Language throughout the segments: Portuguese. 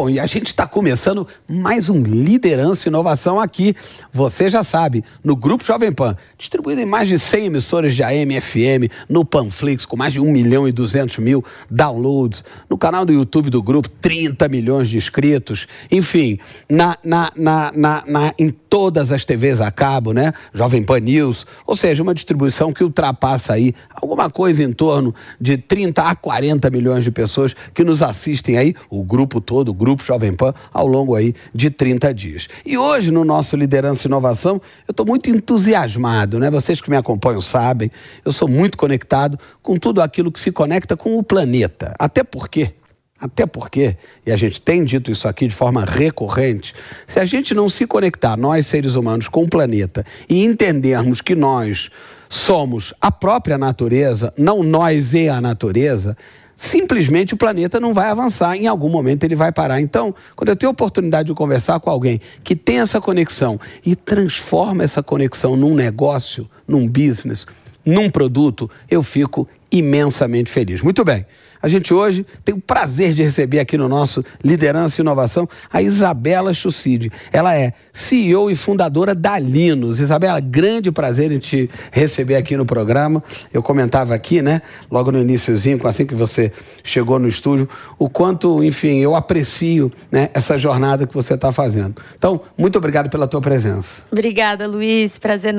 Bom, e a gente está começando mais um Liderança e Inovação aqui. Você já sabe, no Grupo Jovem Pan, distribuído em mais de 100 emissoras de AM FM, no Panflix, com mais de 1 milhão e 200 mil downloads, no canal do YouTube do grupo, 30 milhões de inscritos, enfim, na, na, na, na, na em todas as TVs a cabo, né? Jovem Pan News, ou seja, uma distribuição que ultrapassa aí alguma coisa em torno de 30 a 40 milhões de pessoas que nos assistem aí, o grupo todo, o grupo Jovem Pan, ao longo aí de 30 dias. E hoje, no nosso Liderança e Inovação, eu estou muito entusiasmado, né? Vocês que me acompanham sabem, eu sou muito conectado com tudo aquilo que se conecta com o planeta. Até porque até porque, e a gente tem dito isso aqui de forma recorrente, se a gente não se conectar, nós seres humanos, com o planeta e entendermos que nós somos a própria natureza, não nós e a natureza, simplesmente o planeta não vai avançar, em algum momento ele vai parar. Então, quando eu tenho a oportunidade de conversar com alguém que tem essa conexão e transforma essa conexão num negócio, num business, num produto, eu fico imensamente feliz. Muito bem. A gente hoje tem o prazer de receber aqui no nosso Liderança e Inovação a Isabela Chucide. Ela é CEO e fundadora da Linos. Isabela, grande prazer em te receber aqui no programa. Eu comentava aqui, né, logo no iníciozinho, assim que você chegou no estúdio, o quanto, enfim, eu aprecio né, essa jornada que você está fazendo. Então, muito obrigado pela tua presença. Obrigada, Luiz. Prazer,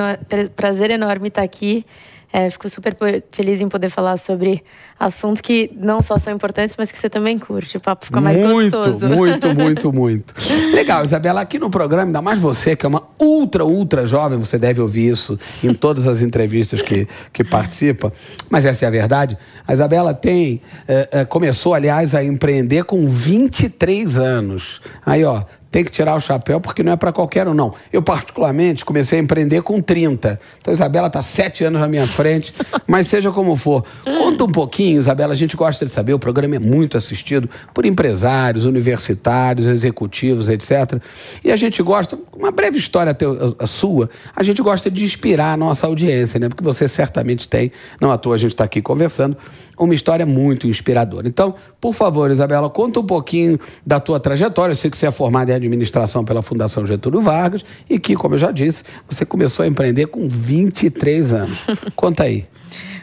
prazer enorme estar aqui. É, fico super feliz em poder falar sobre assuntos que não só são importantes, mas que você também curte. O papo fica mais muito, gostoso. Muito, muito, muito. Legal, Isabela, aqui no programa, ainda mais você, que é uma ultra, ultra jovem, você deve ouvir isso em todas as entrevistas que, que participa, mas essa é a verdade. A Isabela tem, é, é, começou, aliás, a empreender com 23 anos. Aí, ó, tem que tirar o chapéu porque não é para qualquer um, não. Eu, particularmente, comecei a empreender com 30. Então, Isabela está sete anos na minha frente, mas seja como for. Conta um pouquinho, Isabela, a gente gosta de saber, o programa é muito assistido por empresários, universitários, executivos, etc. E a gente gosta, uma breve história a, a sua, a gente gosta de inspirar a nossa audiência, né? Porque você certamente tem, não à toa a gente está aqui conversando, uma história muito inspiradora. Então, por favor, Isabela, conta um pouquinho da tua trajetória. Eu sei que você é formada em administração pela Fundação Getúlio Vargas e que, como eu já disse, você começou a empreender com 23 anos. Conta aí.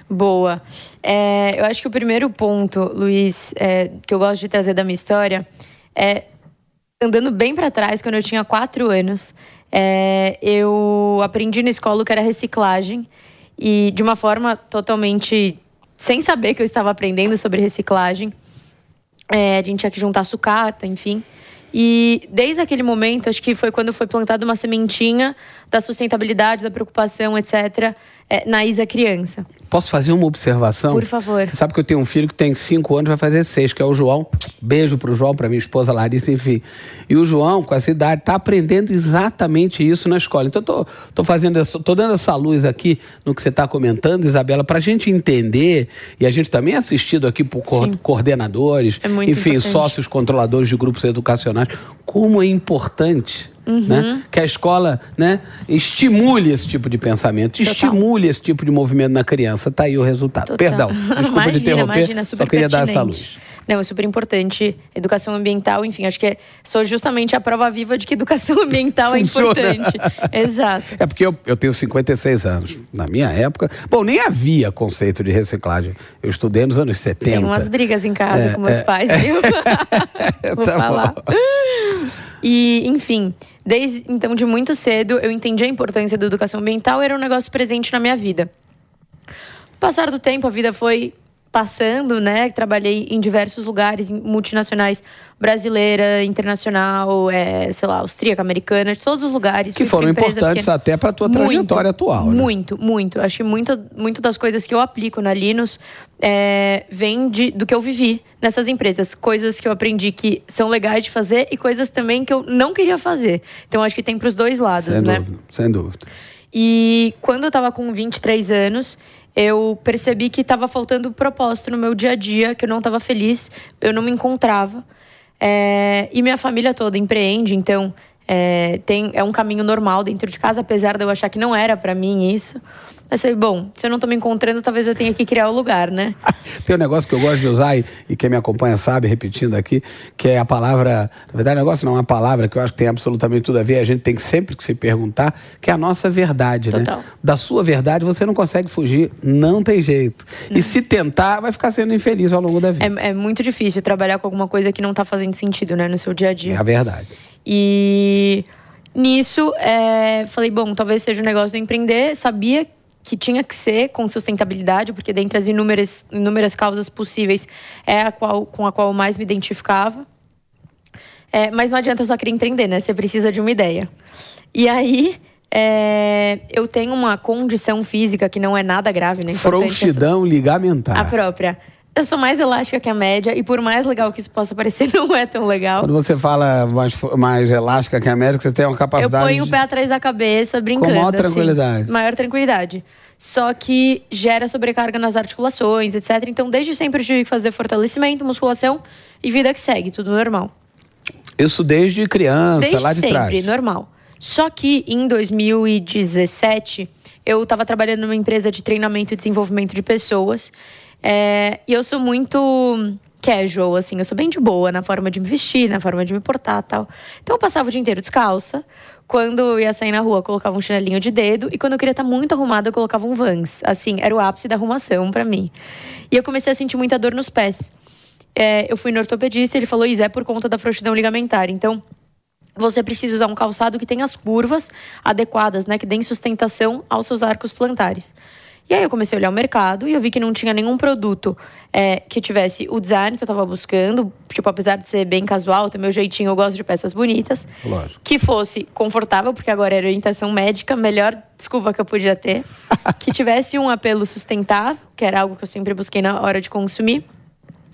Boa. É, eu acho que o primeiro ponto, Luiz, é, que eu gosto de trazer da minha história é andando bem para trás, quando eu tinha quatro anos, é, eu aprendi na escola o que era reciclagem e de uma forma totalmente sem saber que eu estava aprendendo sobre reciclagem. É, a gente tinha que juntar sucata, enfim. E desde aquele momento, acho que foi quando foi plantada uma sementinha da sustentabilidade, da preocupação, etc., é, na Isa criança. Posso fazer uma observação? Por favor. Você sabe que eu tenho um filho que tem cinco anos, vai fazer seis, que é o João. Beijo pro João, pra minha esposa Larissa, enfim. E o João, com essa idade, tá aprendendo exatamente isso na escola. Então, tô, tô fazendo, essa, tô dando essa luz aqui no que você está comentando, Isabela, pra gente entender, e a gente também é assistido aqui por Sim. coordenadores, é enfim, importante. sócios controladores de grupos educacionais, como é importante Uhum. Né? Que a escola né, estimule esse tipo de pensamento, Total. estimule esse tipo de movimento na criança. Tá aí o resultado. Total. Perdão, desculpa imagina, de interromper, imagina, só queria pertinente. dar essa luz. Não, é super importante. Educação ambiental, enfim, acho que é, sou justamente a prova viva de que educação ambiental é importante. Exato. É porque eu, eu tenho 56 anos. Na minha época, bom, nem havia conceito de reciclagem. Eu estudei nos anos 70. Tem umas brigas em casa é, com meus é, pais, viu? Vou tá falar. Bom. E, enfim, desde então, de muito cedo, eu entendi a importância da educação ambiental, era um negócio presente na minha vida. Passar do tempo, a vida foi passando, né? Trabalhei em diversos lugares, em multinacionais brasileira, internacional, é, sei lá, austríaca, americana, de todos os lugares. Que foram importantes pequena. até para a tua trajetória muito, atual. Né? Muito, muito. Acho que muito, muito das coisas que eu aplico na Linus é, vem de, do que eu vivi nessas empresas. Coisas que eu aprendi que são legais de fazer e coisas também que eu não queria fazer. Então acho que tem para os dois lados, sem né? Dúvida, sem dúvida. E quando eu estava com 23 anos, eu percebi que estava faltando propósito no meu dia a dia, que eu não estava feliz, eu não me encontrava. É, e minha família toda empreende, então é, tem, é um caminho normal dentro de casa, apesar de eu achar que não era para mim isso. Mas falei, bom, se eu não tô me encontrando, talvez eu tenha que criar o lugar, né? Tem um negócio que eu gosto de usar e, e, quem me acompanha sabe, repetindo aqui, que é a palavra. Na verdade, o negócio não é uma palavra que eu acho que tem absolutamente tudo a ver. A gente tem que sempre que se perguntar, que é a nossa verdade, né? Total. né? Da sua verdade você não consegue fugir, não tem jeito. Não. E se tentar, vai ficar sendo infeliz ao longo da vida. É, é muito difícil trabalhar com alguma coisa que não tá fazendo sentido, né, no seu dia a dia. É a verdade. E nisso, é, falei, bom, talvez seja um negócio de empreender. Sabia que tinha que ser com sustentabilidade, porque dentre as inúmeras, inúmeras causas possíveis é a qual, com a qual eu mais me identificava. É, mas não adianta só querer empreender, né? Você precisa de uma ideia. E aí, é, eu tenho uma condição física que não é nada grave, né? Frouxidão essa... ligamentar. A própria. Eu sou mais elástica que a média e por mais legal que isso possa parecer, não é tão legal. Quando você fala mais, mais elástica que a média, você tem uma capacidade. Eu ponho de... o pé atrás da cabeça, brincando. Com maior assim. tranquilidade. Assim, maior tranquilidade. Só que gera sobrecarga nas articulações, etc. Então, desde sempre eu tive que fazer fortalecimento, musculação e vida que segue, tudo normal. Isso desde criança, desde lá de sempre, trás. Desde normal. Só que em 2017 eu estava trabalhando numa empresa de treinamento e desenvolvimento de pessoas é, e eu sou muito casual, assim, eu sou bem de boa na forma de me vestir, na forma de me portar tal. Então eu passava o dia inteiro descalça. Quando eu ia sair na rua, eu colocava um chinelinho de dedo. E quando eu queria estar muito arrumada, eu colocava um Vans. Assim, era o ápice da arrumação para mim. E eu comecei a sentir muita dor nos pés. É, eu fui no ortopedista ele falou: Isa, é por conta da frouxidão ligamentar. Então, você precisa usar um calçado que tenha as curvas adequadas, né? Que deem sustentação aos seus arcos plantares. E aí eu comecei a olhar o mercado e eu vi que não tinha nenhum produto é, que tivesse o design que eu estava buscando. Tipo, apesar de ser bem casual, ter meu jeitinho, eu gosto de peças bonitas. Lógico. Que fosse confortável, porque agora era orientação médica, melhor desculpa que eu podia ter. que tivesse um apelo sustentável, que era algo que eu sempre busquei na hora de consumir.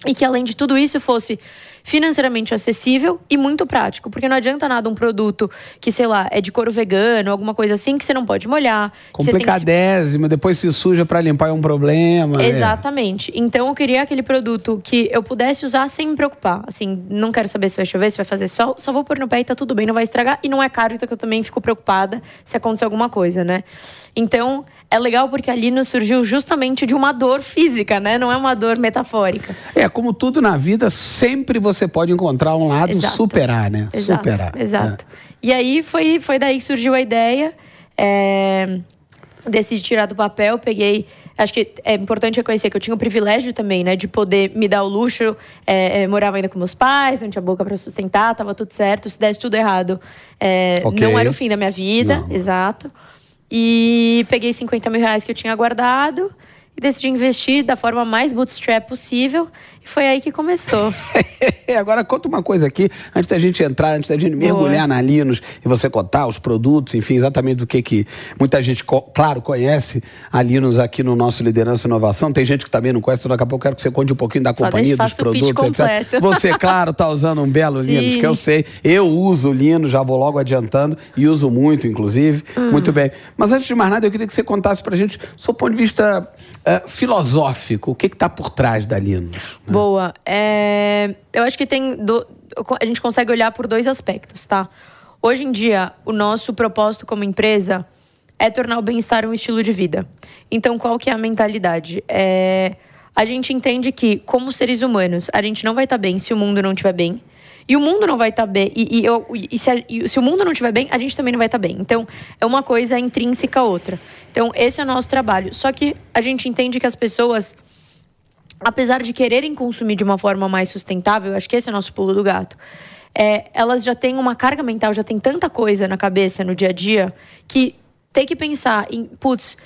E que além de tudo isso fosse financeiramente acessível e muito prático. Porque não adianta nada um produto que, sei lá, é de couro vegano, alguma coisa assim, que você não pode molhar. Complicadésimo, se... depois se suja para limpar é um problema. É. Exatamente. É. Então eu queria aquele produto que eu pudesse usar sem me preocupar. Assim, não quero saber se vai chover, se vai fazer sol, só vou pôr no pé e tá tudo bem, não vai estragar. E não é caro, então eu também fico preocupada se acontecer alguma coisa, né? Então, é legal porque a Linus surgiu justamente de uma dor física, né? Não é uma dor metafórica. É, como tudo na vida, sempre você pode encontrar um lado exato. superar, né? Exato, superar. Exato. É. E aí foi, foi daí que surgiu a ideia. É, decidi tirar do papel, peguei. Acho que é importante reconhecer que eu tinha o privilégio também, né, de poder me dar o luxo. É, é, morava ainda com meus pais, não tinha boca para sustentar, tava tudo certo. Se desse tudo errado, é, okay. não era o fim da minha vida, não. exato. E peguei 50 mil reais que eu tinha guardado e decidi investir da forma mais bootstrap possível. E foi aí que começou. Agora conta uma coisa aqui, antes da gente entrar, antes da gente mergulhar na Linus e você contar os produtos, enfim, exatamente do que que muita gente, claro, conhece a Linus aqui no nosso Liderança e Inovação. Tem gente que também não conhece, então daqui a pouco eu quero que você conte um pouquinho da companhia, dos produtos, etc. Você, claro, está usando um belo Sim. Linus, que eu sei. Eu uso o Linus, já vou logo adiantando, e uso muito, inclusive. Hum. Muito bem. Mas antes de mais nada, eu queria que você contasse pra gente, do seu ponto de vista uh, filosófico, o que está por trás da Linus. Né? Boa. É, eu acho que tem. Do, a gente consegue olhar por dois aspectos, tá? Hoje em dia, o nosso propósito como empresa é tornar o bem-estar um estilo de vida. Então, qual que é a mentalidade? É a gente entende que, como seres humanos, a gente não vai estar tá bem se o mundo não estiver bem. E o mundo não vai estar tá bem. E, e, eu, e, se, a, e, se, o mundo não estiver bem, a gente também não vai estar tá bem. Então, é uma coisa intrínseca à outra. Então, esse é o nosso trabalho. Só que a gente entende que as pessoas, apesar de quererem consumir de uma forma mais sustentável, acho que esse é o nosso pulo do gato. É, elas já têm uma carga mental, já tem tanta coisa na cabeça no dia a dia que tem que pensar em, putz,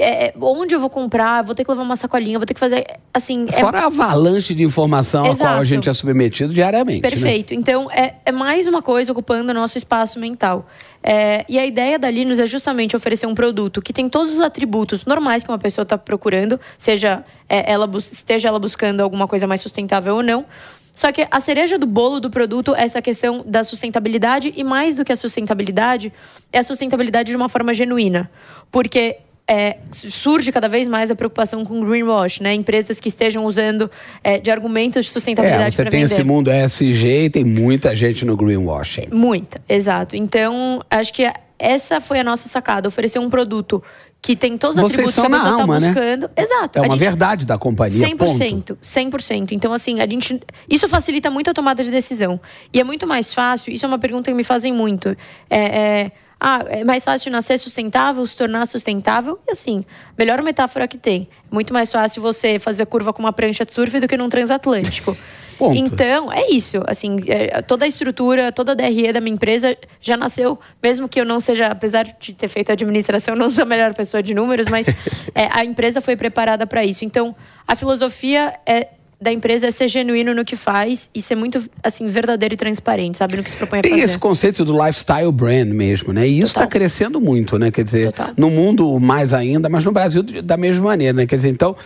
é, é, onde eu vou comprar, vou ter que levar uma sacolinha, vou ter que fazer. Assim, é Fora é... a avalanche de informação Exato. a qual a gente é submetido diariamente. Né? Perfeito. Né? Então, é, é mais uma coisa ocupando o nosso espaço mental. É, e a ideia da Linus é justamente oferecer um produto que tem todos os atributos normais que uma pessoa está procurando, seja ela esteja ela buscando alguma coisa mais sustentável ou não. Só que a cereja do bolo do produto é essa questão da sustentabilidade, e mais do que a sustentabilidade, é a sustentabilidade de uma forma genuína. Porque é, surge cada vez mais a preocupação com greenwash, né? Empresas que estejam usando é, de argumentos de sustentabilidade é, Você tem esse mundo ESG e tem muita gente no greenwashing. Muita, exato. Então, acho que essa foi a nossa sacada, oferecer um produto que tem todos os Vocês atributos que a pessoa está né? buscando. Né? Exato. É uma gente, verdade da companhia. 100%, ponto. 100%. Então, assim, a gente. Isso facilita muito a tomada de decisão. E é muito mais fácil, isso é uma pergunta que me fazem muito. É, é, ah, é mais fácil nascer sustentável, se tornar sustentável. E assim, melhor metáfora que tem. É muito mais fácil você fazer curva com uma prancha de surf do que num transatlântico. Ponto. Então, é isso. Assim, é, toda a estrutura, toda a DRE da minha empresa já nasceu, mesmo que eu não seja, apesar de ter feito administração, não sou a melhor pessoa de números, mas é, a empresa foi preparada para isso. Então, a filosofia é da empresa é ser genuíno no que faz e ser muito, assim, verdadeiro e transparente, sabe? No que se propõe a Tem fazer. esse conceito do lifestyle brand mesmo, né? E isso está crescendo muito, né? Quer dizer, Total. no mundo mais ainda, mas no Brasil da mesma maneira, né? Quer dizer, então,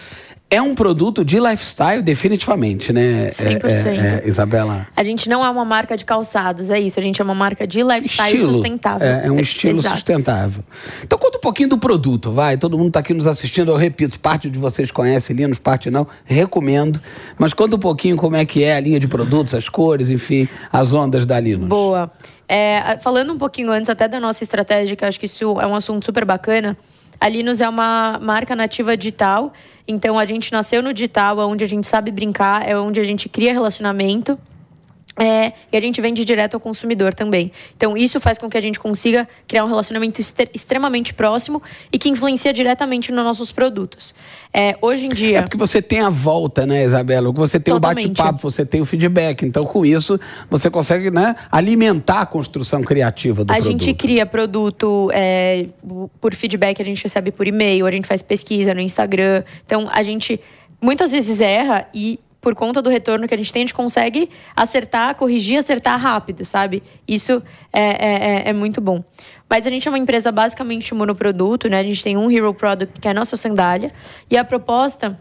é um produto de lifestyle, definitivamente, né? 100%. É, é, é, Isabela. A gente não é uma marca de calçados, é isso. A gente é uma marca de lifestyle estilo. sustentável. É, é um estilo Exato. sustentável. Então conta um pouquinho do produto, vai. Todo mundo está aqui nos assistindo. Eu repito, parte de vocês conhece Linus, parte não. Recomendo. Mas conta um pouquinho como é que é a linha de produtos, as cores, enfim, as ondas da Linus. Boa. É, falando um pouquinho antes até da nossa estratégia, que acho que isso é um assunto super bacana. A Linus é uma marca nativa digital então a gente nasceu no digital, onde a gente sabe brincar, é onde a gente cria relacionamento. É, e a gente vende direto ao consumidor também. Então, isso faz com que a gente consiga criar um relacionamento extremamente próximo e que influencia diretamente nos nossos produtos. É, hoje em dia. É porque você tem a volta, né, Isabela? Você tem Totalmente. o bate-papo, você tem o feedback. Então, com isso, você consegue né, alimentar a construção criativa do a produto. A gente cria produto é, por feedback, a gente recebe por e-mail, a gente faz pesquisa no Instagram. Então, a gente muitas vezes erra e por conta do retorno que a gente tem, a gente consegue acertar, corrigir, acertar rápido, sabe? Isso é, é, é, é muito bom. Mas a gente é uma empresa basicamente monoproduto, né? A gente tem um hero product, que é a nossa sandália. E a proposta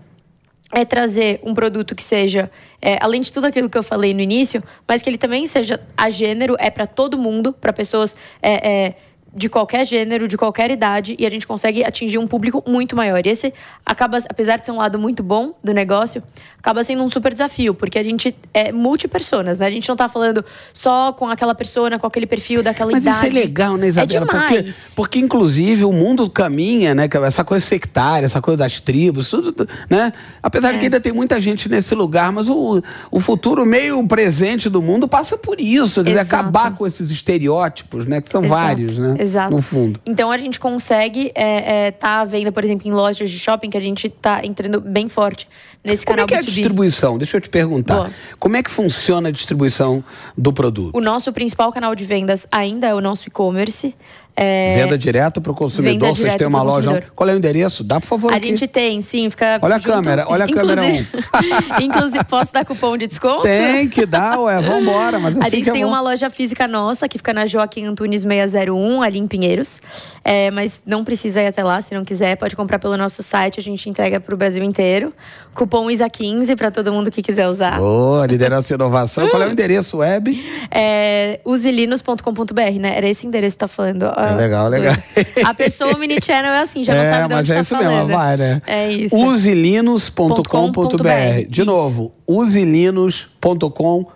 é trazer um produto que seja, é, além de tudo aquilo que eu falei no início, mas que ele também seja a gênero, é para todo mundo, para pessoas é, é, de qualquer gênero, de qualquer idade, e a gente consegue atingir um público muito maior. E esse acaba, apesar de ser um lado muito bom do negócio, acaba sendo um super desafio, porque a gente é multipersonas, né? A gente não tá falando só com aquela pessoa, com aquele perfil daquela Mas idade. Mas isso é legal, né, Isabela? É porque, porque, inclusive, o mundo caminha, né? Essa coisa sectária, essa coisa das tribos, tudo, né? Apesar é. de que ainda tem muita gente nesse lugar, mas o, o futuro meio presente do mundo passa por isso, quer dizer, acabar com esses estereótipos, né? Que são Exato. vários, né? Exato. No fundo. Então a gente consegue estar é, é, tá à venda, por exemplo, em lojas de shopping, que a gente está entrando bem forte nesse Como canal é que é a distribuição? Deixa eu te perguntar. Boa. Como é que funciona a distribuição do produto? O nosso principal canal de vendas ainda é o nosso e-commerce. É... Venda direto para o consumidor, vocês têm uma loja. Qual é o endereço? Dá, por favor. A aqui. gente tem, sim. Fica olha junto. a câmera, olha a câmera 1. Inclusive, posso dar cupom de desconto? Tem que dar, ué, vambora. Mas assim a gente é tem uma loja física nossa, que fica na Joaquim Antunes 601, ali em Pinheiros. É, mas não precisa ir até lá, se não quiser, pode comprar pelo nosso site, a gente entrega para o Brasil inteiro. Cupom ISA15 para todo mundo que quiser usar. Boa, liderança e inovação. Qual é o endereço web? É usilinos.com.br, né? Era esse endereço que tá falando. É legal, legal. A pessoa Mini Channel é assim, já não é, sabe de onde mas é tá isso falando. mesmo, vai, né? É isso. Usilinos.com.br. De Isso. novo, usilinos.com.br.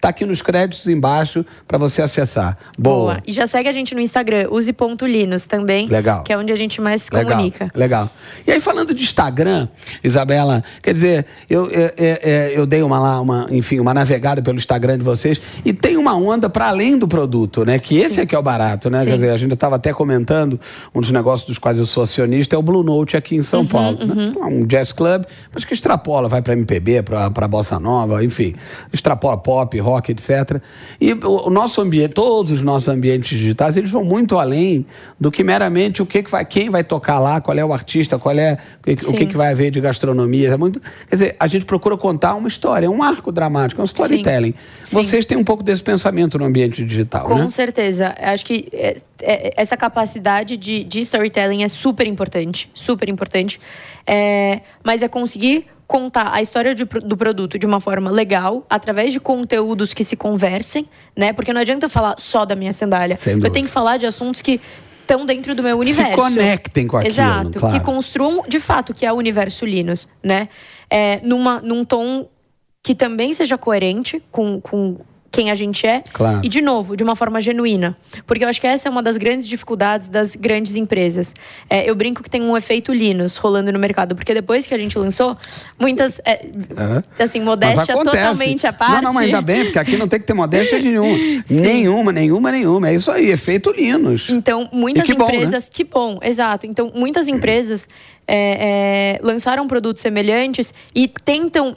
Tá aqui nos créditos embaixo para você acessar. Boa. Boa. E já segue a gente no Instagram, use.linos também. Legal. Que é onde a gente mais se comunica. Legal. E aí, falando de Instagram, Isabela, quer dizer, eu, eu, eu, eu dei uma lá, uma, enfim, uma navegada pelo Instagram de vocês e tem uma onda para além do produto, né? Que esse Sim. é que é o barato, né? Sim. Quer dizer, a gente estava até comentando, um dos negócios dos quais eu sou acionista é o Blue Note aqui em São uhum, Paulo. Uhum. Né? Um jazz club, mas que extrapola, vai para MPB, para bossa nova, enfim, extrapola pop, rock, etc. E o, nosso ambiente, todos os nossos ambientes digitais, eles vão muito além do que meramente o que, que vai, quem vai tocar lá, qual é o artista, qual é o que, que vai haver de gastronomia. É muito, quer dizer, a gente procura contar uma história, um arco dramático, um storytelling. Sim. Vocês têm um pouco desse pensamento no ambiente digital, Com né? certeza. Acho que é, é, essa capacidade de, de storytelling é super importante, super importante. É, mas é conseguir contar a história de, do produto de uma forma legal, através de conteúdos que se conversem, né? Porque não adianta eu falar só da minha sandália. Eu tenho que falar de assuntos que estão dentro do meu universo. Se conectem com aquilo, Exato, claro. que construam de fato que é o universo Linus, né? É, numa, num tom que também seja coerente com, com quem a gente é. Claro. E, de novo, de uma forma genuína. Porque eu acho que essa é uma das grandes dificuldades das grandes empresas. É, eu brinco que tem um efeito Linus rolando no mercado. Porque depois que a gente lançou, muitas. É, Assim, modéstia totalmente à parte. Não, não, mas ainda bem, porque aqui não tem que ter modéstia nenhuma. nenhuma, nenhuma, nenhuma. É isso aí, efeito Linus. Então, muitas que empresas. Bom, né? Que bom, exato. Então, muitas empresas. É, é, lançaram produtos semelhantes e tentam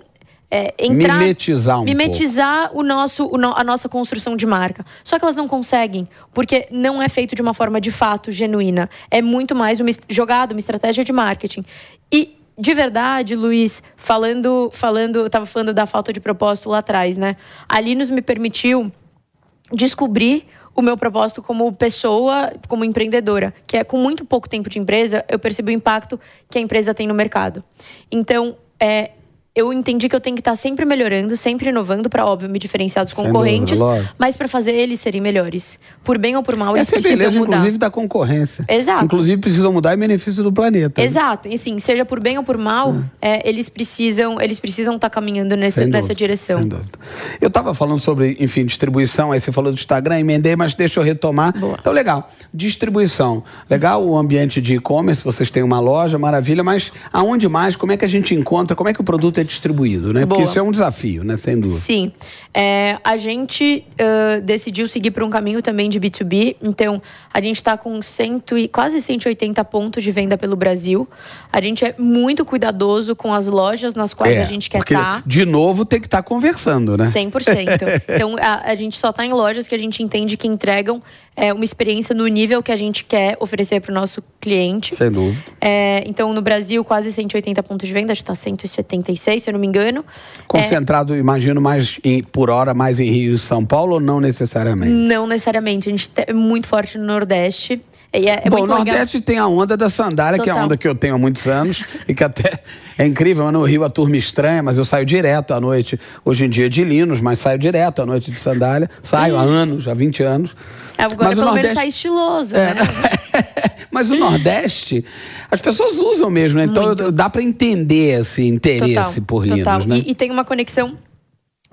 é, entrar, mimetizar um mimetizar pouco. o nosso, o no, a nossa construção de marca. Só que elas não conseguem, porque não é feito de uma forma de fato genuína. É muito mais uma jogada, uma estratégia de marketing. E de verdade, Luiz, falando, falando, eu estava falando da falta de propósito lá atrás, né? Ali nos me permitiu descobrir o meu propósito como pessoa, como empreendedora, que é com muito pouco tempo de empresa, eu percebi o impacto que a empresa tem no mercado. Então, é, eu entendi que eu tenho que estar sempre melhorando, sempre inovando para óbvio me diferenciar dos concorrentes, dúvida, mas para fazer eles serem melhores. Por bem ou por mal, eles Essa precisam beleza, mudar. inclusive da concorrência. Exato. Inclusive precisam mudar em benefício do planeta. Né? Exato. Né? E sim, seja por bem ou por mal, ah. é, eles precisam, eles precisam estar tá caminhando nesse, dúvida, nessa direção. Sem dúvida. Eu estava falando sobre, enfim, distribuição, aí você falou do Instagram, emendei, mas deixa eu retomar. Boa. Então, legal. Distribuição. Legal o ambiente de e-commerce, vocês têm uma loja, maravilha, mas aonde mais? Como é que a gente encontra? Como é que o produto é distribuído, né? Boa. Porque isso é um desafio, né? Sem dúvida. Sim. É, a gente uh, decidiu seguir por um caminho também de B2B. Então, a gente está com cento e, quase 180 pontos de venda pelo Brasil. A gente é muito cuidadoso com as lojas nas quais é, a gente quer estar. Tá. De novo, tem que estar tá conversando, né? 100%. então, a, a gente só está em lojas que a gente entende que entregam é, uma experiência no nível que a gente quer oferecer para o nosso cliente. Sem dúvida. É, então, no Brasil, quase 180 pontos de venda, acho que está 176, se eu não me engano. Concentrado, é, imagino, mais em, por hora, mais em Rio e São Paulo ou não necessariamente? Não necessariamente. A gente é muito forte no Nordeste. É, é Bom, o Nordeste legal. tem a onda da sandália, Total. que é a onda que eu tenho há muitos anos e que até é incrível. No Rio a turma estranha, mas eu saio direto à noite, hoje em dia de Linos, mas saio direto à noite de sandália. Saio há anos, há 20 anos. Agora, mas pelo Nordeste... menos sai estiloso, é, né? mas o Nordeste, as pessoas usam mesmo, né? Então Muito. dá para entender esse interesse total, por Linos, total. né? E, e tem uma conexão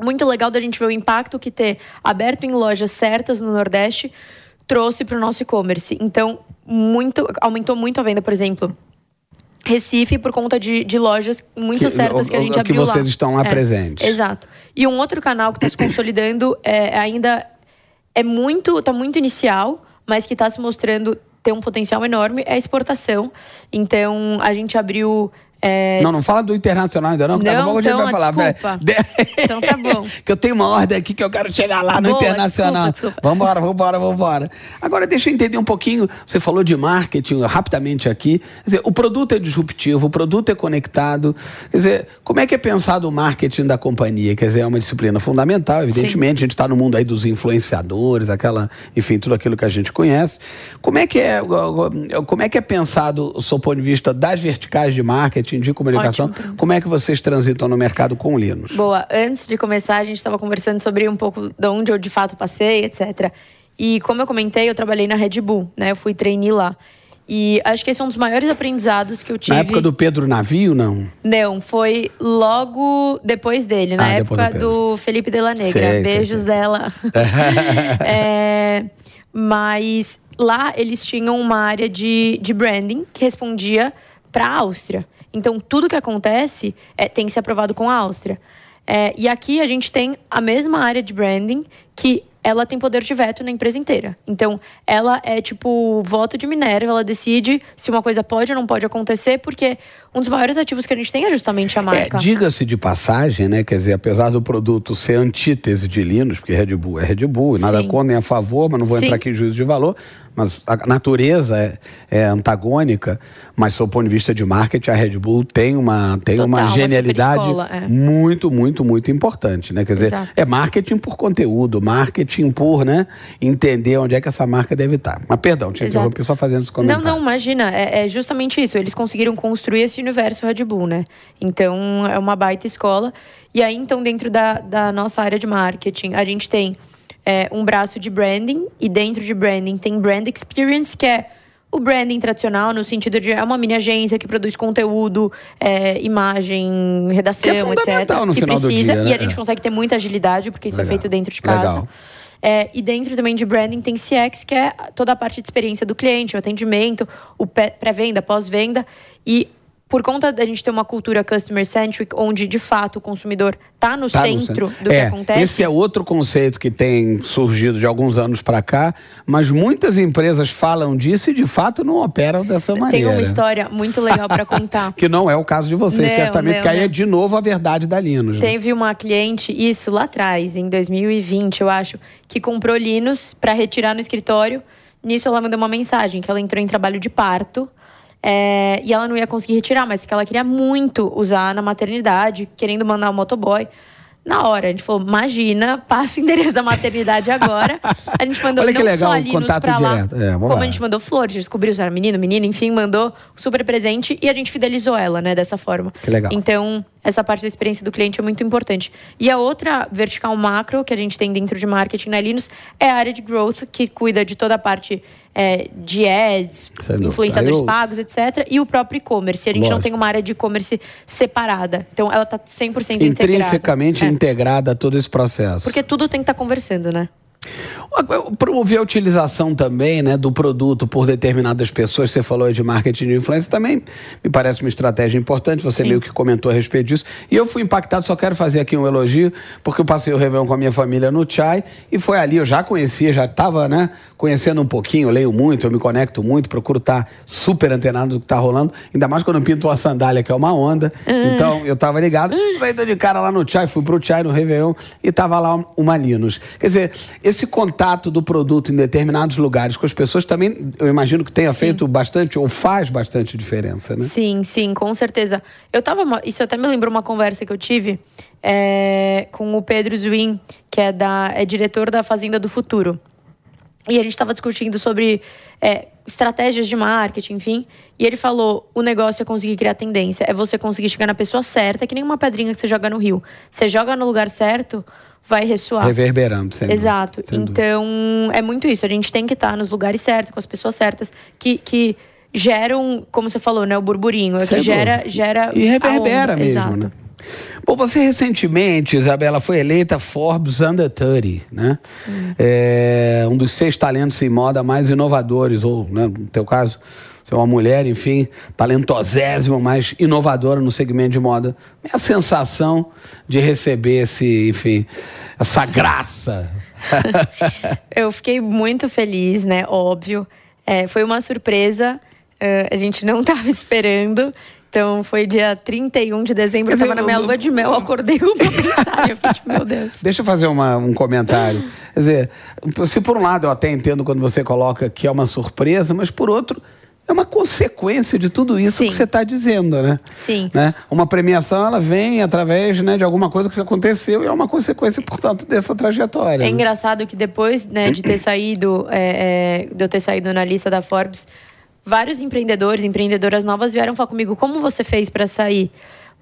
muito legal da gente ver o impacto que ter aberto em lojas certas no Nordeste trouxe para o nosso e-commerce. Então, muito, aumentou muito a venda, por exemplo. Recife por conta de, de lojas muito que, certas que a gente abriu lá. Que vocês lá. estão lá é, presentes. Exato. E um outro canal que está se consolidando é, ainda é muito, está muito inicial, mas que está se mostrando ter um potencial enorme é a exportação. Então a gente abriu é... Não, não fala do internacional ainda não, que não, daqui a pouco então, a gente vai falar. Desculpa. então tá bom. que eu tenho uma ordem aqui que eu quero chegar lá no Boa, internacional. Desculpa, desculpa. Vambora, vambora, vambora. Agora deixa eu entender um pouquinho, você falou de marketing rapidamente aqui. Quer dizer, o produto é disruptivo, o produto é conectado. Quer dizer, como é que é pensado o marketing da companhia? Quer dizer, é uma disciplina fundamental, evidentemente. Sim. A gente está no mundo aí dos influenciadores, aquela, enfim, tudo aquilo que a gente conhece. Como é que é, como é, que é pensado, do seu ponto de vista, das verticais de marketing? Marketing, de comunicação. Ótimo. Como é que vocês transitam no mercado com o Linux? Boa. Antes de começar, a gente estava conversando sobre um pouco de onde eu de fato passei, etc. E como eu comentei, eu trabalhei na Red Bull, né? Eu fui trainee lá. E acho que esse é um dos maiores aprendizados que eu tive. Na época do Pedro Navio, não? Não, foi logo depois dele, na Ah, época do do, Felipe de la Negra. Sei, sei, Beijos sei. dela. É, mas lá eles tinham uma área de, de branding que respondia para a Áustria. Então, tudo que acontece é, tem que ser aprovado com a Áustria. É, e aqui a gente tem a mesma área de branding que ela tem poder de veto na empresa inteira. Então, ela é tipo voto de Minerva, ela decide se uma coisa pode ou não pode acontecer, porque um dos maiores ativos que a gente tem é justamente a É, marca. Diga-se de passagem, né? Quer dizer, apesar do produto ser antítese de Linux, porque Red Bull é Red Bull, e nada Sim. contra nem a favor, mas não vou Sim. entrar aqui em juízo de valor, mas a natureza é, é antagônica, mas sob o ponto de vista de marketing, a Red Bull tem uma, tem Total, uma uma genialidade superescola, é. muito, muito, muito importante, né? Quer dizer, Exato. é marketing por conteúdo, marketing por, né? Entender onde é que essa marca deve estar. Mas perdão, te Exato. interrompi só fazendo esse Não, comentário. não, imagina. É, é justamente isso. Eles conseguiram construir esse universo Red Bull, né? Então, é uma baita escola. E aí, então, dentro da, da nossa área de marketing, a gente tem é, um braço de branding. E dentro de branding tem brand experience, que é o branding tradicional, no sentido de é uma mini agência que produz conteúdo, é, imagem, redação, Que é fundamental etc. no que final do precisa. dia, né? E a gente consegue ter muita agilidade, porque isso Legal. é feito dentro de casa. Legal. É, e dentro também de branding tem CX, que é toda a parte de experiência do cliente, o atendimento, o pré-venda, pós-venda. E por conta da gente ter uma cultura customer-centric, onde de fato o consumidor está no Tá no centro do que É, acontece. Esse é outro conceito que tem surgido de alguns anos para cá, mas muitas empresas falam disso e de fato não operam dessa Tem maneira. uma história muito legal para contar. Que não é o caso de vocês, Não, certamente, não, porque aí não. é de novo a verdade da Linus. né? Teve uma cliente, isso lá atrás, em 2020, eu acho, que comprou Linus para retirar no escritório. Nisso ela mandou uma mensagem que ela entrou em trabalho de parto. É, e ela não ia conseguir retirar, mas que ela queria muito usar na maternidade, querendo mandar o motoboy. Na hora, a gente falou, imagina, passa o endereço da maternidade agora. A gente mandou Olha que não legal, só Linus contato pra lá, direto. É, vamos como lá. a gente mandou flores, descobriu se era menino, menina, enfim, mandou super presente e a gente fidelizou ela, né, dessa forma. Que legal. Então, essa parte da experiência do cliente é muito importante. E a outra vertical macro que a gente tem dentro de marketing na Linus é a área de growth, que cuida de toda a parte é, de ads, dúvida. influenciadores eu- pagos, etc. E o próprio e-commerce. A gente não Lógico. tem uma área de e-commerce separada. Então, ela está 100% integrada. Intrinsecamente É. integrada a todo esse processo. Porque tudo tem que estar conversando, né? Promover a utilização também né, do produto por determinadas pessoas, você falou de marketing de influência, também me parece uma estratégia importante, você Sim. meio que comentou a respeito disso. E eu fui impactado, só quero fazer aqui um elogio, porque eu passei o Réveillon com a minha família no Chai, e foi ali, eu já conhecia, já estava né, conhecendo um pouquinho, eu leio muito, eu me conecto muito, procuro estar super antenado do que está rolando, ainda mais quando eu pinto uma sandália, que é uma onda. Então, eu estava ligado, veio de cara lá no Chai, fui pro Chai no Réveillon, e estava lá uma Linus. Quer dizer, esse contato do produto em determinados lugares com as pessoas também, eu imagino que tenha Sim. feito bastante, ou faz bastante diferença, né? Sim, sim, com certeza. Eu tava. Isso até me lembrou uma conversa que eu tive é, com o Pedro Zwin, que é, da, é diretor da Fazenda do Futuro. E a gente estava discutindo sobre é, estratégias de marketing, enfim. E ele falou: o negócio é conseguir criar tendência, é você conseguir chegar na pessoa certa, que nem uma pedrinha que você joga no rio. Você joga no lugar certo, vai ressoar. Reverberando, sem dúvida, Exato. sem dúvida. Então, é muito isso. A gente tem que estar nos lugares certos, com as pessoas certas, que, que geram, como você falou, né? O burburinho. É que gera, dúvida. gera. E reverbera mesmo, Exato. né? Bom, você recentemente, Isabela, foi eleita Forbes Under 30, né? É, um dos seis talentos em moda mais inovadores, ou, né, no teu caso, você é uma mulher, enfim, talentosésima, mais inovadora no segmento de moda. Minha sensação de receber esse, enfim, essa graça. Eu fiquei muito feliz, né? Óbvio. É, foi uma surpresa. é, a gente não estava esperando. Então, foi dia 31 de dezembro. Eu dizer, tava na minha eu- lua de mel. Eu acordei com uma mensagem. Eu fiquei meu Deus. Deixa eu fazer uma- um comentário. Quer dizer, se por um lado eu até entendo quando você coloca que é uma surpresa, mas por outro, é uma consequência de tudo isso Sim. que você está dizendo, né? Sim. Né? Uma premiação, ela vem através né, de alguma coisa que aconteceu e é uma consequência, portanto, dessa trajetória. É né? engraçado que depois né, de ter saído, é, é, de eu ter saído na lista da Forbes, vários empreendedores, empreendedoras novas vieram falar comigo como você fez para sair.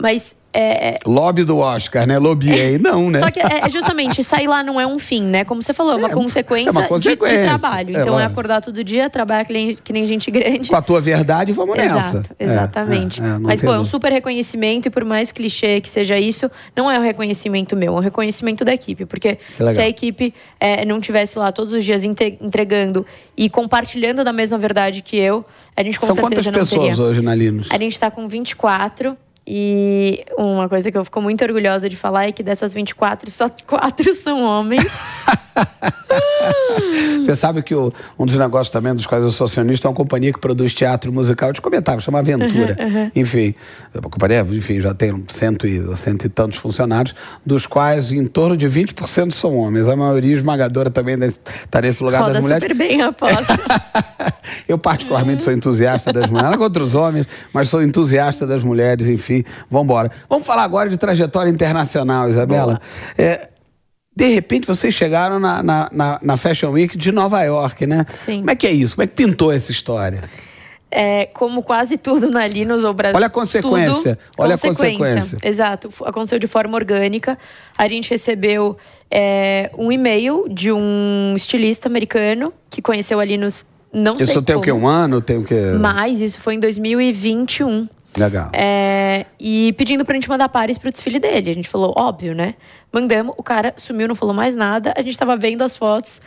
Mas é, Lobby do Oscar, né? Lobbyei. Não, né? Só que é, justamente, sair lá não é um fim, né? Como você falou, é uma, É, consequência, é uma consequência. De, de trabalho. É, Então é acordar todo dia, trabalhar que nem, que nem gente grande. Com a tua verdade, vamos nessa. Exato, É, exatamente. é, é, Mas, pô, é um super reconhecimento, e por mais clichê que seja isso, não é um reconhecimento meu, é um reconhecimento da equipe. Porque se a equipe é, não tivesse lá todos os dias entregando e compartilhando da mesma verdade que eu, a gente com São certeza quantas não pessoas teria. hoje na Linus? A gente tá com 24. E uma coisa que eu fico muito orgulhosa de falar é que dessas 24, só quatro são homens. Você sabe que o- um dos negócios também dos quais eu sou acionista é uma companhia que produz teatro musical. Eu te comentava, chama Aventura. Enfim, a companhia, enfim, já tem cento e, cento e tantos funcionários, dos quais em torno de 20% são homens. A maioria esmagadora também está nesse lugar Roda das mulheres. super bem, aposto. eu, particularmente, sou entusiasta das mulheres, nada contra os homens, mas sou entusiasta das mulheres, enfim. Vamos embora. Vamos falar agora de trajetória internacional, Isabela. É, de repente, vocês chegaram na, na, na- na Fashion Week de Nova York, né? Sim. Como é que é isso? Como é que pintou essa história? É, como quase tudo na Linus ou Brasil. Olha a consequência, olha a consequência. Exato. Aconteceu de forma orgânica. A gente recebeu é, um e-mail de um estilista americano que conheceu a Linus, não sei Isso tem o como, quê? Um ano? Tem o quê? Mas isso foi em 2021. Legal. É, e pedindo pra gente mandar pares pro desfile dele. A gente falou, óbvio, né? Mandamos, o cara sumiu, não falou mais nada. A gente tava vendo as fotos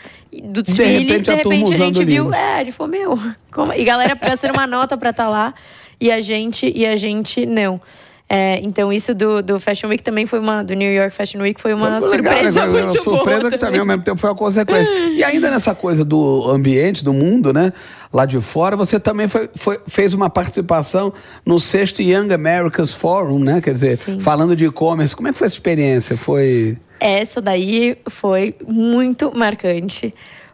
do desfile. repente, de a turma repente a usando gente viu. Linus. É, a gente falou, meu. como- E galera gastando uma nota pra estar lá. E a gente, e a gente não. É, então, isso do, do Fashion Week também foi uma. Do New York Fashion Week foi uma Foi legal, surpresa né? muito Uma surpresa boa que também ao mesmo tempo foi uma consequência. E ainda nessa coisa do ambiente, do mundo, né? Lá de fora, você também foi, foi- fez uma participação no sexto Young Americans Forum, né? Quer dizer, Sim. falando de e-commerce. Como é que foi essa experiência? Foi. Essa daí foi muito marcante.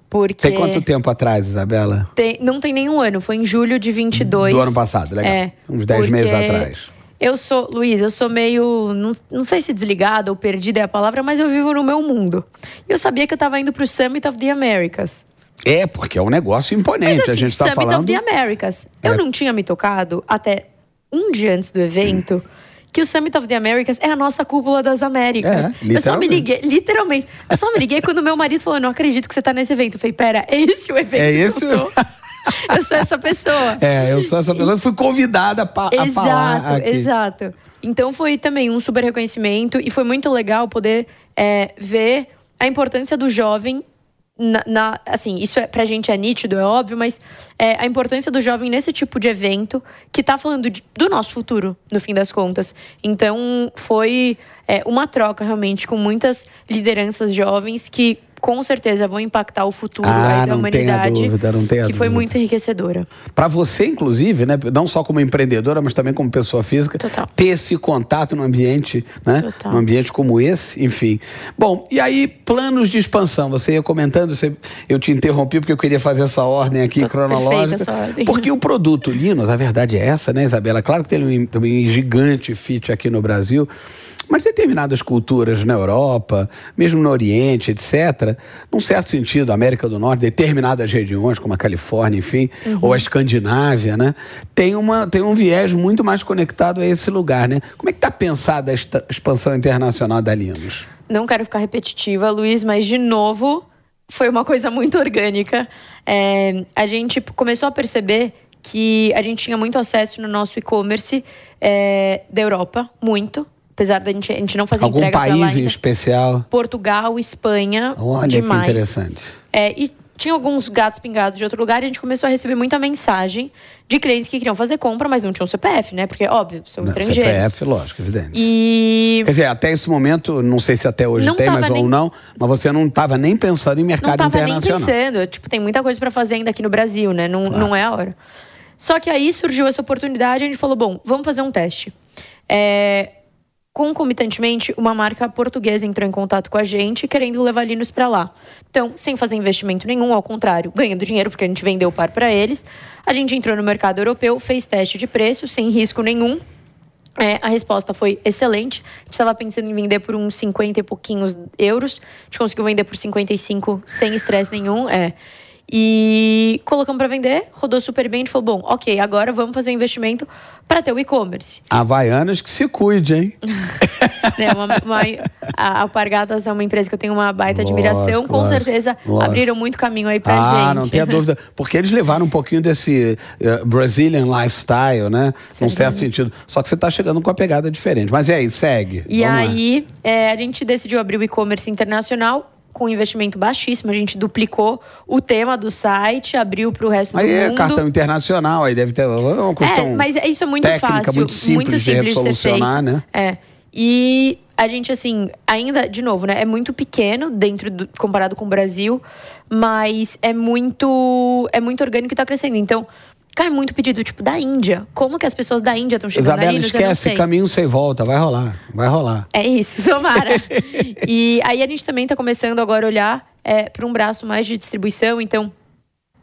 Porque. Tem quanto tempo atrás, Isabela? Tem- não tem nenhum ano, foi em julho de 22. Do ano passado, legal. É, Uns 10 meses porque atrás. Eu sou, Luiz, eu sou meio, não, não sei se desligada ou perdida é a palavra, mas eu vivo no meu mundo. E eu sabia que eu estava indo pro Summit of the Americas. É, porque é um negócio imponente. Mas assim, a gente está Summit falando. of the Americas. É. Eu não tinha me tocado até um dia antes do evento. Que o Summit of the Americas é a nossa cúpula das Américas. É, eu só me liguei, literalmente. Eu só me liguei quando meu marido falou: não acredito que você tá nesse evento. Eu falei, pera, é esse o evento? É esse o-? eu sou essa pessoa. É, eu sou essa pessoa que fui convidada pa- a Exato, falar aqui. exato. Então foi também um super reconhecimento e foi muito legal poder é, ver a importância do jovem na, na- assim, isso é, pra gente é nítido, é óbvio, mas é, a importância do jovem nesse tipo de evento que tá falando de- do nosso futuro, no fim das contas. Então foi é, uma troca realmente com muitas lideranças jovens que com certeza vão impactar o futuro Ah, da humanidade. dúvida, que foi muito enriquecedora. Para você, inclusive, né, não só como empreendedora, mas também como pessoa física, Total. ter esse contato num ambiente, né, Total. num ambiente como esse, enfim. Bom, e aí planos de expansão. Você ia comentando, você- eu te interrompi porque eu queria fazer essa ordem aqui Tá cronológica. essa ordem. Porque o produto Linus, a verdade é essa, né, Isabela? Claro que tem um, um gigante fit aqui no Brasil. Mas determinadas culturas na Europa, mesmo no Oriente, etc., num certo sentido, a América do Norte, determinadas regiões, como a Califórnia, enfim, Uhum. ou a Escandinávia, né, tem, uma, tem um viés muito mais conectado a esse lugar. Né? Como é que está pensada esta expansão internacional da Linus? Não quero ficar repetitiva, Luiz, mas de novo foi uma coisa muito orgânica. É, a gente começou a perceber que a gente tinha muito acesso no nosso e-commerce é, da Europa, muito. Apesar da gente, a gente não fazer Algum entrega lá país em especial? Portugal, Espanha, Olha demais. que interessante. É, e tinha alguns gatos pingados de outro lugar e a gente começou a receber muita mensagem de clientes que queriam fazer compra, mas não tinham CPF, né? Porque, óbvio, são Não, estrangeiros. CPF, lógico, evidente. E Quer dizer, até esse momento, não sei se até hoje Não tem, mas nem- ou não, mas você não estava nem pensando em não mercado tava nem internacional. pensando. Tipo, tem muita coisa pra fazer ainda aqui no Brasil, né? Não, não é a hora. Só que aí surgiu essa oportunidade e a gente falou: bom, vamos fazer um teste. É, concomitantemente, uma marca portuguesa entrou em contato com a gente, querendo levar Linus pra lá. Então, sem fazer investimento nenhum, ao contrário, ganhando dinheiro, porque a gente vendeu o par pra eles. A gente entrou no mercado europeu, fez teste de preço, sem risco nenhum. É, a resposta foi excelente. A gente estava pensando em vender por uns 50 e pouquinhos euros. A gente conseguiu vender por 55 sem estresse nenhum. É. E colocamos para vender, rodou super bem. A gente falou: bom, ok, agora vamos fazer um investimento para ter o e-commerce. Havaianas que se cuide, hein? é, uma, uma, a Alpargatas é uma empresa que eu tenho uma baita Lógico, admiração. Com lógico, certeza lógico. abriram muito caminho aí pra ah, gente. Ah, não tenha dúvida. Porque eles levaram um pouquinho desse uh, Brazilian lifestyle, né? Num certo sentido. Só que você tá chegando com a pegada diferente. Mas e aí, segue. E Vamos aí, é, a gente decidiu abrir o e-commerce internacional com investimento baixíssimo. A gente duplicou o tema do site, abriu para o resto aí do é mundo. cartão internacional, aí deve ter uma questão É, mas isso é muito técnica, fácil, muito simples, muito simples de de feito. né? É. E a gente, assim, ainda, de novo, né? É muito pequeno dentro do, comparado com o Brasil, mas é muito, é muito orgânico e está crescendo. Então, cai muito pedido, tipo, da Índia. Como que as pessoas da Índia estão chegando Isabela, ali? Não esquece, caminho sem volta, vai rolar, vai rolar. É isso, tomara. e aí a gente também está começando agora a olhar é, para um braço mais de distribuição. Então,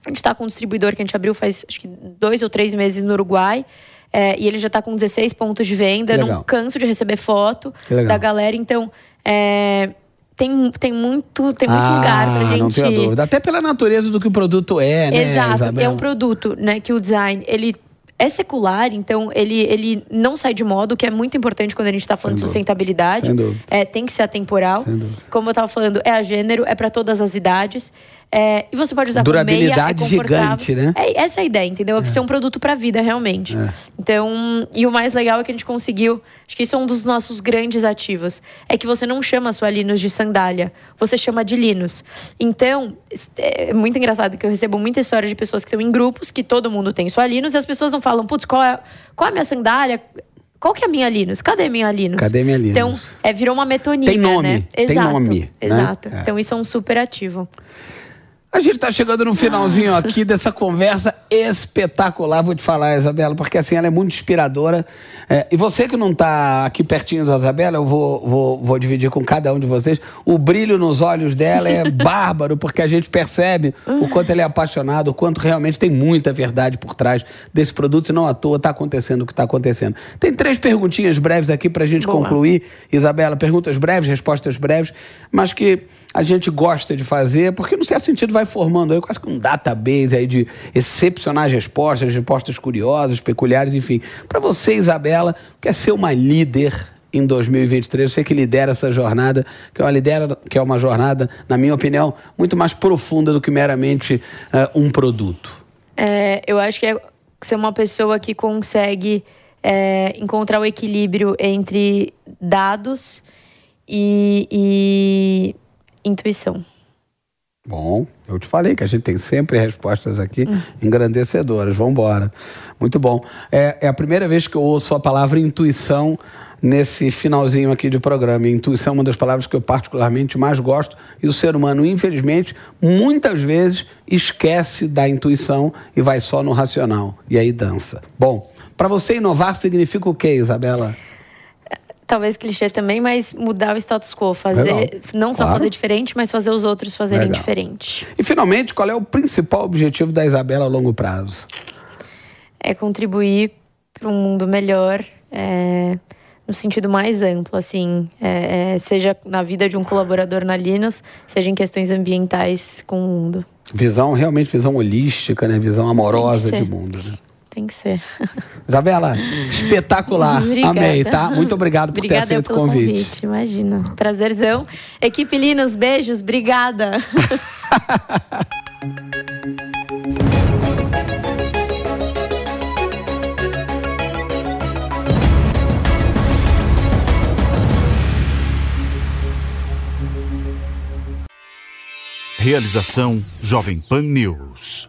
a gente está com um distribuidor que a gente abriu faz acho que dois ou três meses no Uruguai. É, e ele já está com 16 pontos de venda. Não canso de receber foto da galera. Então, é, tem, tem muito, tem muito ah, lugar pra gente. Não tenho dúvida. Até pela natureza do que o produto é, né? Exato. Isabela? É um produto, né, que o design, ele é secular, então ele, ele não sai de moda, o que é muito importante quando a gente está falando de dúvida. sustentabilidade. Sem dúvida. É, tem que ser atemporal. Sem. Como eu estava falando, é a gênero, é para todas as idades. É, e você pode usar Durabilidade com meia, é gigante, né? É, essa é a ideia, entendeu? É ser um produto para vida, realmente. Então, e o mais legal é que a gente conseguiu, acho que isso é um dos nossos grandes ativos, é que você não chama a sua Linus de sandália, você chama de Linus. Então, é muito engraçado que eu recebo muita história de pessoas que estão em grupos, que todo mundo tem sua Linus, e as pessoas não falam, putz, qual é, qual é a minha sandália? Qual que é a minha Linus? Cadê a minha Linus? Cadê minha Linus? Então, é, virou uma metonímia, Tem nome, né? tem Exato, nome, né? Exato. É. Então, isso é um super ativo. A gente está chegando no finalzinho aqui dessa conversa espetacular, vou te falar, Isabela, porque assim, ela é muito inspiradora. É, e você que não está aqui pertinho da Isabela, eu vou, vou, vou dividir com cada um de vocês. O brilho nos olhos dela é bárbaro, porque a gente percebe o quanto ela é apaixonada, o quanto realmente tem muita verdade por trás desse produto e não à toa está acontecendo o que está acontecendo. Tem três perguntinhas breves aqui para a gente Boa. concluir. Isabela, perguntas breves, respostas breves, mas que a gente gosta de fazer, porque no certo sentido vai formando aí quase que um database aí de excepcionais respostas, respostas curiosas, peculiares, enfim. Para você, Isabela, quer ser uma líder em 2023, você que lidera essa jornada, que é uma, lidera, que é uma jornada, na minha opinião, muito mais profunda do que meramente eh, um produto. É, eu acho que é ser uma pessoa que consegue é, encontrar o equilíbrio entre dados e, e intuição. Bom, eu te falei que a gente tem sempre respostas aqui engrandecedoras. Vamos embora. Muito bom. É, é a primeira vez que eu ouço a palavra intuição nesse finalzinho aqui de programa. Intuição é uma das palavras que eu particularmente mais gosto. E o ser humano, infelizmente, muitas vezes esquece da intuição e vai só no racional. E aí dança. Bom, para você inovar significa o quê, Isabela? Talvez clichê também, mas mudar o status quo. Fazer, Legal. não só Claro. fazer diferente, mas fazer os outros fazerem Legal. diferente. E finalmente, qual é o principal objetivo da Isabela a longo prazo? É contribuir para um mundo melhor, é, no sentido mais amplo, assim, é, é, seja na vida de um colaborador na Linus, seja em questões ambientais com o mundo. Visão, realmente visão holística, né? Visão amorosa de mundo. Né? Tem que ser. Isabela, espetacular. Obrigada. Amei, tá? Muito obrigado por Obrigada ter aceito o pelo convite. Imagina. Prazerzão. Equipe Linus, beijos. Obrigada. Realização Jovem Pan News.